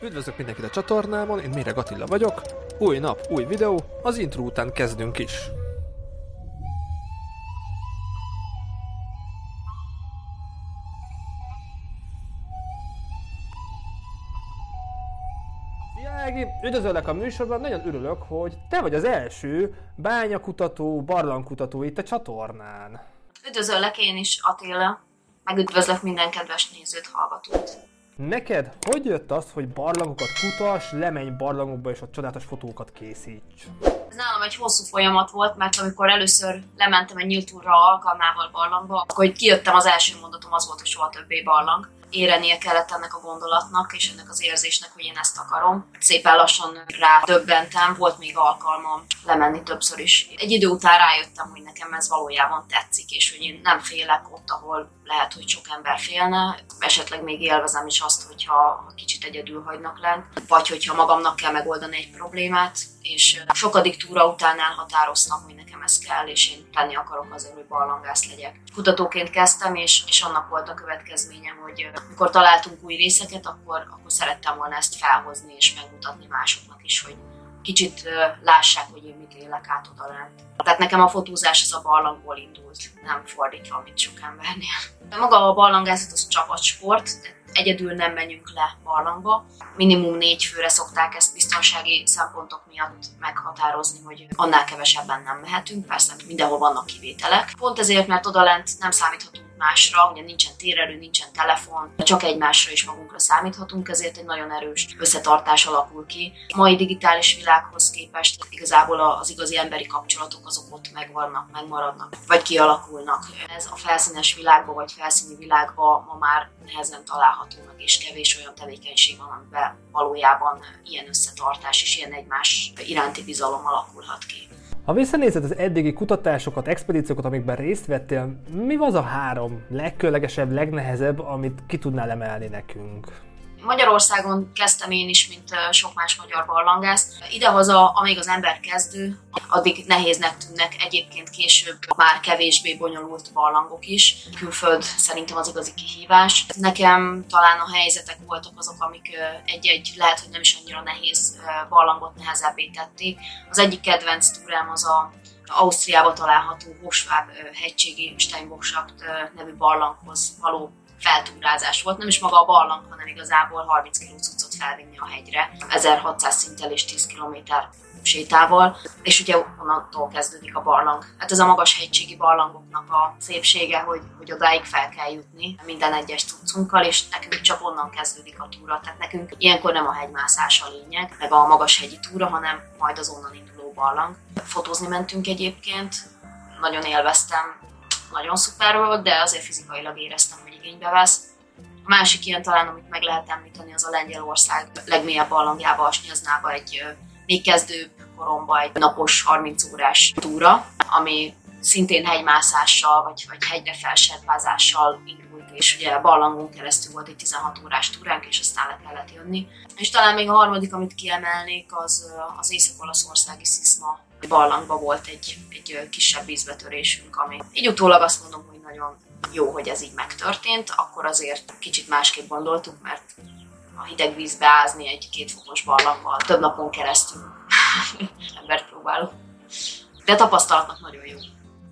Üdvözlök mindenkit a csatornámon, én Méreg Attila vagyok. Új nap, új videó, az intro után kezdünk is. Ági, üdvözöllek a műsorban, nagyon örülök, hogy te vagy az első bányakutató, barlangkutató itt a csatornán. Üdvözöllek én is, Attila, meg üdvözlök minden kedves nézőt, hallgatót. Neked hogy jött az, hogy barlangokat kutas, lemenj barlangokba és a csodálatos fotókat készíts? Ez nálam egy hosszú folyamat volt, mert amikor először lementem egy nyílt túra alkalmával barlangba, akkor hogy kijöttem, az első mondatom az volt, hogy soha többé barlang. Érenie kellett ennek a gondolatnak és ennek az érzésnek, hogy én ezt akarom. Szépen lassan rá döbbentem, volt még alkalmam lemenni többször is. Egy idő után rájöttem, hogy nekem ez valójában tetszik, és hogy én nem félek ott, ahol lehet, hogy sok ember félne. Esetleg még élvezem is azt, hogyha kicsit egyedül hagynak lent, vagy hogyha magamnak kell megoldani egy problémát, és sokadik túra után elhatároztam, hogy nekem ez kell, és én tenni akarok azért, hogy barlangász legyek. Kutatóként kezdtem, és, és annak volt a következményem, hogy mikor találtunk új részeket, akkor, akkor szerettem volna ezt felhozni, és megmutatni másoknak is, hogy kicsit lássák, hogy én mit élek át oda lent. Tehát nekem a fotózás az a barlangból indult, nem fordítva, mint sok embernél. Maga a barlangászat az csapatsport, egyedül nem menjünk le barlangba. Minimum négy főre szokták ezt biztonsági szempontok miatt meghatározni, hogy annál kevesebben nem mehetünk, persze mindenhol vannak kivételek. Pont ezért, mert odalent nem számíthatunk másra, ugye nincsen térerő, nincsen telefon, csak egymásra is magunkra számíthatunk, ezért egy nagyon erős összetartás alakul ki. A mai digitális világhoz képest igazából az igazi emberi kapcsolatok azok ott megvannak, megmaradnak, vagy kialakulnak. Ez a felszínes világban, vagy felszíni világban ma már nehezen található meg, és kevés olyan tevékenység van, amiben valójában ilyen összetartás és ilyen egymás iránti bizalom alakulhat ki. Ha visszanézed az eddigi kutatásokat, expedíciókat, amikben részt vettél, mi az a három legkülönlegesebb, legnehezebb, amit ki tudnál emelni nekünk? Magyarországon kezdtem én is, mint sok más magyar barlangász. Idehaza, amíg az ember kezdő, addig nehéznek tűnnek egyébként később már kevésbé bonyolult barlangok is. Külföld szerintem az igazi kihívás. Nekem talán a helyzetek voltak azok, amik egy-egy, lehet, hogy nem is annyira nehéz barlangot nehezebbé tették. Az egyik kedvenc túrám az a Ausztriába található Hosváb hegységi Steinbockschacht nevű barlanghoz való feltúrázás volt, nem is maga a barlang, hanem igazából 30 kg cuccot felvinni a hegyre, 1600 szinttel és 10 km sétával, és ugye onnantól kezdődik a barlang. Hát ez a magas hegységi barlangoknak a szépsége, hogy, hogy odáig fel kell jutni minden egyes cuccunkkal, és nekünk csak onnan kezdődik a túra. Tehát nekünk ilyenkor nem a hegymászás a lényeg, meg a magas hegyi túra, hanem majd az onnan induló barlang. Fotózni mentünk egyébként, nagyon élveztem, nagyon szuper volt, de azért fizikailag éreztem, hogy igénybe vesz. A másik ilyen talán, amit meg lehet említeni, az a Lengyelország legmélyebb barlangjába, a egy még kezdő koromba egy napos 30 órás túra, ami szintén hegymászással, vagy, vagy hegyre felserpázással indult, és ugye a barlangon keresztül volt egy 16 órás túránk, és aztán le kellett jönni. És talán még a harmadik, amit kiemelnék, az az észak-olaszországi Sziszma barlangba volt egy, egy kisebb vízbetörésünk, ami így utólag azt mondom, hogy nagyon jó, hogy ez így megtörtént, akkor azért kicsit másképp gondoltuk, mert a hideg vízbe ázni egy két fokos barlangban több napon keresztül embert próbálok. De tapasztalatnak nagyon jó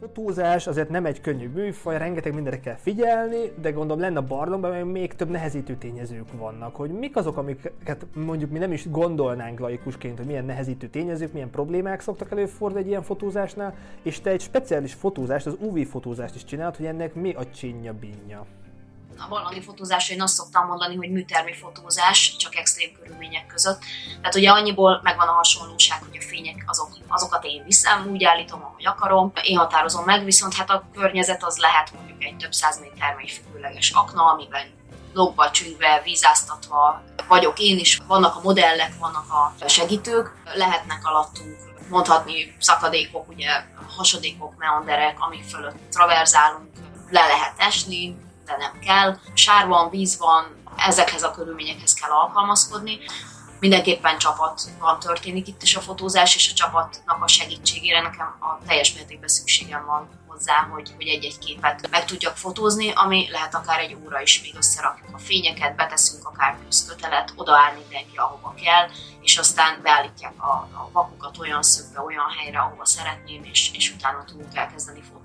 fotózás azért nem egy könnyű műfaj, rengeteg mindenre kell figyelni, de gondolom lenne a barlangban, még több nehezítő tényezők vannak, hogy mik azok, amiket mondjuk mi nem is gondolnánk laikusként, hogy milyen nehezítő tényezők, milyen problémák szoktak előfordulni egy ilyen fotózásnál, és te egy speciális fotózást, az UV fotózást is csinálod, hogy ennek mi a csinya binja a barlangi fotózás, én azt szoktam mondani, hogy műtermi fotózás, csak extrém körülmények között. Tehát ugye annyiból megvan a hasonlóság, hogy a fények azok, azokat én viszem, úgy állítom, ahogy akarom, én határozom meg, viszont hát a környezet az lehet mondjuk egy több száz méter függőleges akna, amiben logba, csüngve, vízáztatva vagyok én is, vannak a modellek, vannak a segítők, lehetnek alattunk mondhatni szakadékok, ugye hasadékok, meanderek, amik fölött traverzálunk, le lehet esni, de nem kell. Sár van, víz van, ezekhez a körülményekhez kell alkalmazkodni. Mindenképpen csapatban történik itt is a fotózás, és a csapatnak a segítségére nekem a teljes mértékben szükségem van hozzá, hogy, hogy egy-egy képet meg tudjak fotózni, ami lehet akár egy óra is, még összerakjuk a fényeket, beteszünk akár kötelet, odaáll mindenki, ahova kell, és aztán beállítják a, a vakukat olyan szögbe, olyan helyre, ahova szeretném, és, és utána tudunk elkezdeni fotózni.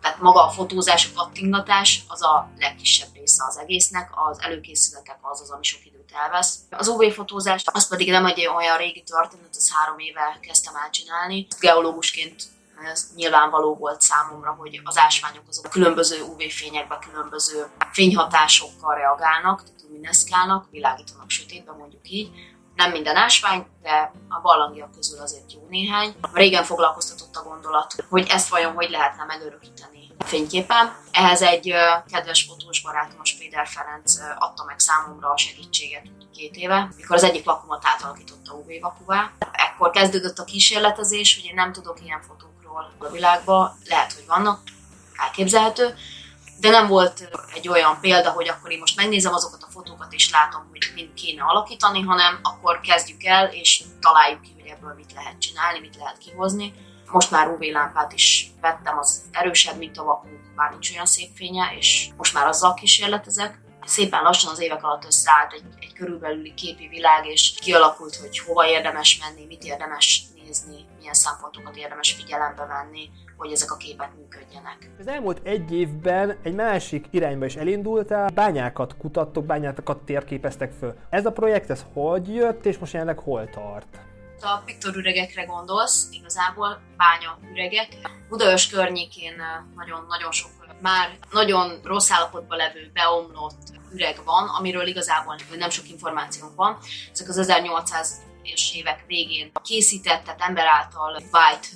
Tehát maga a fotózás, a kattingatás az a legkisebb része az egésznek, az előkészületek az az, ami sok időt elvesz. Az UV-fotózás az pedig nem egy olyan régi történet, az három éve kezdtem el csinálni. Geológusként ez nyilvánvaló volt számomra, hogy az ásványok azok különböző UV-fényekbe, különböző fényhatásokkal reagálnak, tehát lumineszkálnak, világítanak sötétbe, mondjuk így. Nem minden ásvány, de a barlangiak közül azért jó néhány. Régen foglalkoztatott a gondolat, hogy ezt vajon hogy lehetne megörökíteni fényképen. Ehhez egy kedves fotós barátom, a Spéder Ferenc adta meg számomra a segítséget két éve, mikor az egyik vakumat átalakította UV vakuvá. Ekkor kezdődött a kísérletezés, hogy én nem tudok ilyen fotókról a világban, lehet, hogy vannak, elképzelhető, de nem volt egy olyan példa, hogy akkor én most megnézem azokat a fotókat, és látom, hogy mind kéne alakítani, hanem akkor kezdjük el, és találjuk ki, hogy ebből mit lehet csinálni, mit lehet kihozni most már UV lámpát is vettem, az erősebb, mint a vakú, bár nincs olyan szép fénye, és most már azzal kísérletezek. Szépen lassan az évek alatt összeállt egy, egy körülbelüli képi világ, és kialakult, hogy hova érdemes menni, mit érdemes nézni, milyen szempontokat érdemes figyelembe venni, hogy ezek a képek működjenek. Az elmúlt egy évben egy másik irányba is elindultál, bányákat kutattok, bányákat térképeztek föl. Ez a projekt, ez hogy jött, és most jelenleg hol tart? A piktorüregekre gondolsz, igazából bánya üregek. Budaörs környékén nagyon-nagyon sok már nagyon rossz állapotban levő, beomlott üreg van, amiről igazából nem sok információnk van. Ezek az 1800 es évek végén készített, tehát ember által vájt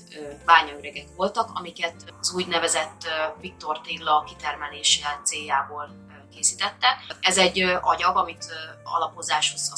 bányaüregek voltak, amiket az úgynevezett Viktor tégla kitermelése céljából készítette. Ez egy agyag, amit alapozáshoz a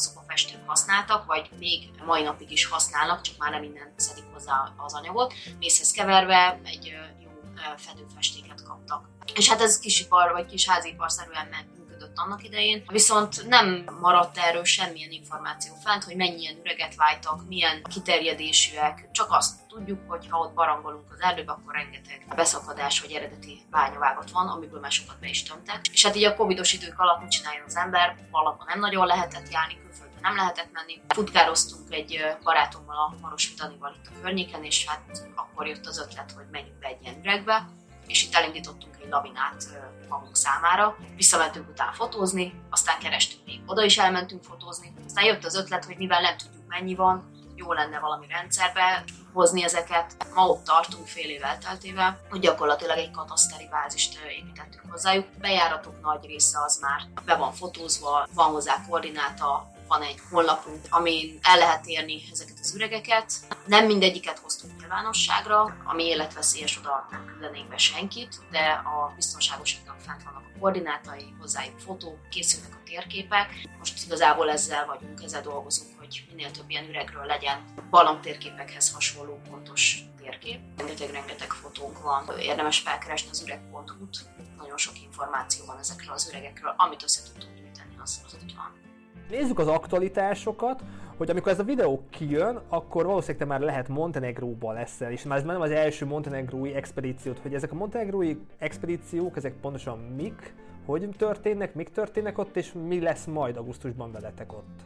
használtak, vagy még mai napig is használnak, csak már nem innen szedik hozzá az anyagot. Mészhez keverve egy jó fedőfestéket kaptak. És hát ez kisipar vagy kis háziparszerűen működött annak idején, viszont nem maradt erről semmilyen információ fent, hogy mennyien üreget vájtak, milyen kiterjedésűek, csak azt tudjuk, hogy ha ott barangolunk az erdőbe, akkor rengeteg beszakadás vagy eredeti bányavágat van, amiből már sokat be is tömtek. És hát így a covidos idők alatt mit csináljon az ember? Valahol nem nagyon lehetett járni, külföldre nem lehetett menni. Futkároztunk egy barátommal, a Maros Danival itt a környéken, és hát akkor jött az ötlet, hogy menjünk be egy ilyen üregbe, és itt elindítottunk egy lavinát magunk számára. Visszamentünk utána fotózni, aztán kerestünk még oda is elmentünk fotózni. Aztán jött az ötlet, hogy mivel nem tudjuk mennyi van, jó lenne valami rendszerbe hozni ezeket. Ma ott tartunk fél év elteltével, hogy gyakorlatilag egy kataszteri bázist építettük hozzájuk. Bejáratok nagy része az már be van fotózva, van hozzá koordináta, van egy honlapunk, amin el lehet érni ezeket az üregeket. Nem mindegyiket hoztuk nyilvánosságra, ami életveszélyes oda nem küldenénk be senkit, de a biztonságosaknak fent vannak a koordinátai, hozzájuk fotók, készülnek a térképek. Most igazából ezzel vagyunk, ezzel dolgozunk, hogy minél több ilyen üregről legyen térképekhez hasonló pontos térkép. Rengeteg-rengeteg fotónk van, érdemes felkeresni az üreg.hu-t, nagyon sok információ van ezekről az üregekről, amit össze tudtunk gyűjteni, az, az ott van. Nézzük az aktualitásokat, hogy amikor ez a videó kijön, akkor valószínűleg te már lehet Montenegróban leszel, és már ez nem az első montenegrói expedíciót, hogy ezek a montenegrói expedíciók, ezek pontosan mik, hogy történnek, mik történnek ott, és mi lesz majd augusztusban veletek ott.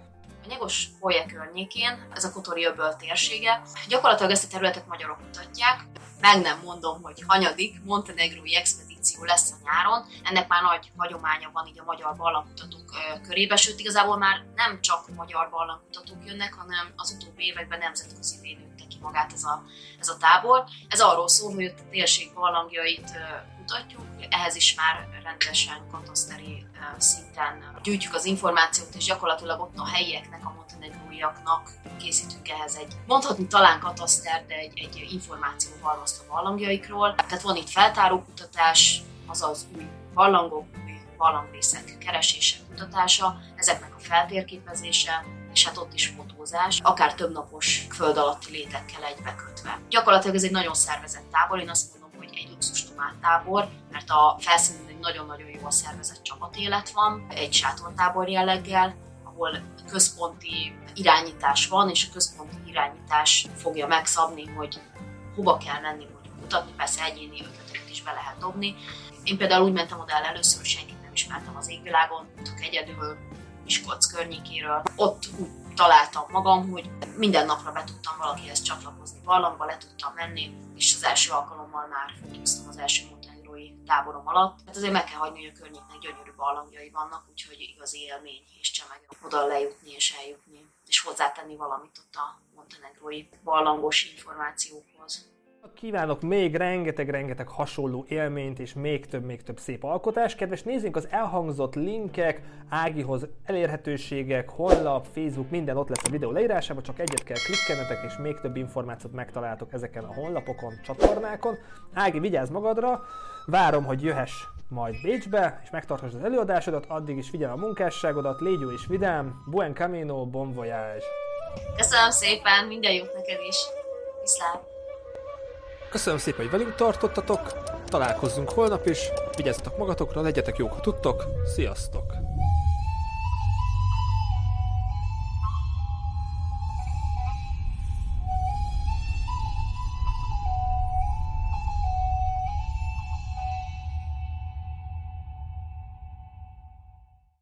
A Nyagos Polye környékén, ez a Kotori öböl térsége, gyakorlatilag ezt a területet magyarok mutatják. Meg nem mondom, hogy hanyadik montenegrói expedíció lesz a nyáron. Ennek már nagy hagyománya van így a magyar barlangkutatók körébe, sőt igazából már nem csak magyar barlangkutatók jönnek, hanem az utóbbi években nemzetközi nőtte ki magát ez a, ez a tábor. Ez arról szól, hogy a térség barlangjait kutatjuk, ehhez is már rendesen kataszteri szinten gyűjtjük az információt, és gyakorlatilag ott a helyieknek, a montenegróiaknak készítünk ehhez egy, mondhatni talán kataszter, de egy, egy információ halmazt a barlangjaikról. Tehát van itt feltárókutatás, azaz új barlangok, barlangrészek keresése, kutatása, ezeknek a feltérképezése, és hát ott is fotózás, akár több napos föld alatti létekkel egybekötve. Gyakorlatilag ez egy nagyon szervezett tábor, én azt mondom, hogy egy luxus tábor, mert a felszínen egy nagyon-nagyon jól szervezett csapatélet van, egy sátortábor jelleggel, ahol központi irányítás van, és a központi irányítás fogja megszabni, hogy hova kell menni mondjuk kutatni, persze egyéni ötleteket is be lehet dobni. Én például úgy mentem oda el először, hogy nem ismertem az égvilágon, csak egyedül, Miskolc környékéről. Ott úgy találtam magam, hogy minden napra be tudtam valakihez csatlakozni barlangba, le tudtam menni, és az első alkalommal már fotóztam az első montenegrói táborom alatt. Hát azért meg kell hagyni, hogy a környéknek gyönyörű barlangjai vannak, úgyhogy igazi élmény és csemeg oda lejutni és eljutni, és hozzátenni valamit ott a montenegrói barlangos információkhoz. Kívánok még rengeteg-rengeteg hasonló élményt és még több, még több szép alkotás. Kedves nézzünk az elhangzott linkek, Ágihoz elérhetőségek, honlap, Facebook, minden ott lesz a videó leírásában, csak egyet kell klikkelnetek, és még több információt megtaláltok ezeken a honlapokon, csatornákon. Ági, vigyázz magadra, várom, hogy jöhess majd Bécsbe, és megtartass az előadásodat, addig is figyelj a munkásságodat, légy jó és vidám, buen camino, bon voyage! Köszönöm szépen, minden jót neked is! Viszlát! Köszönöm szépen, hogy velünk tartottatok, találkozzunk holnap is, vigyázzatok magatokra, legyetek jók, ha tudtok, sziasztok!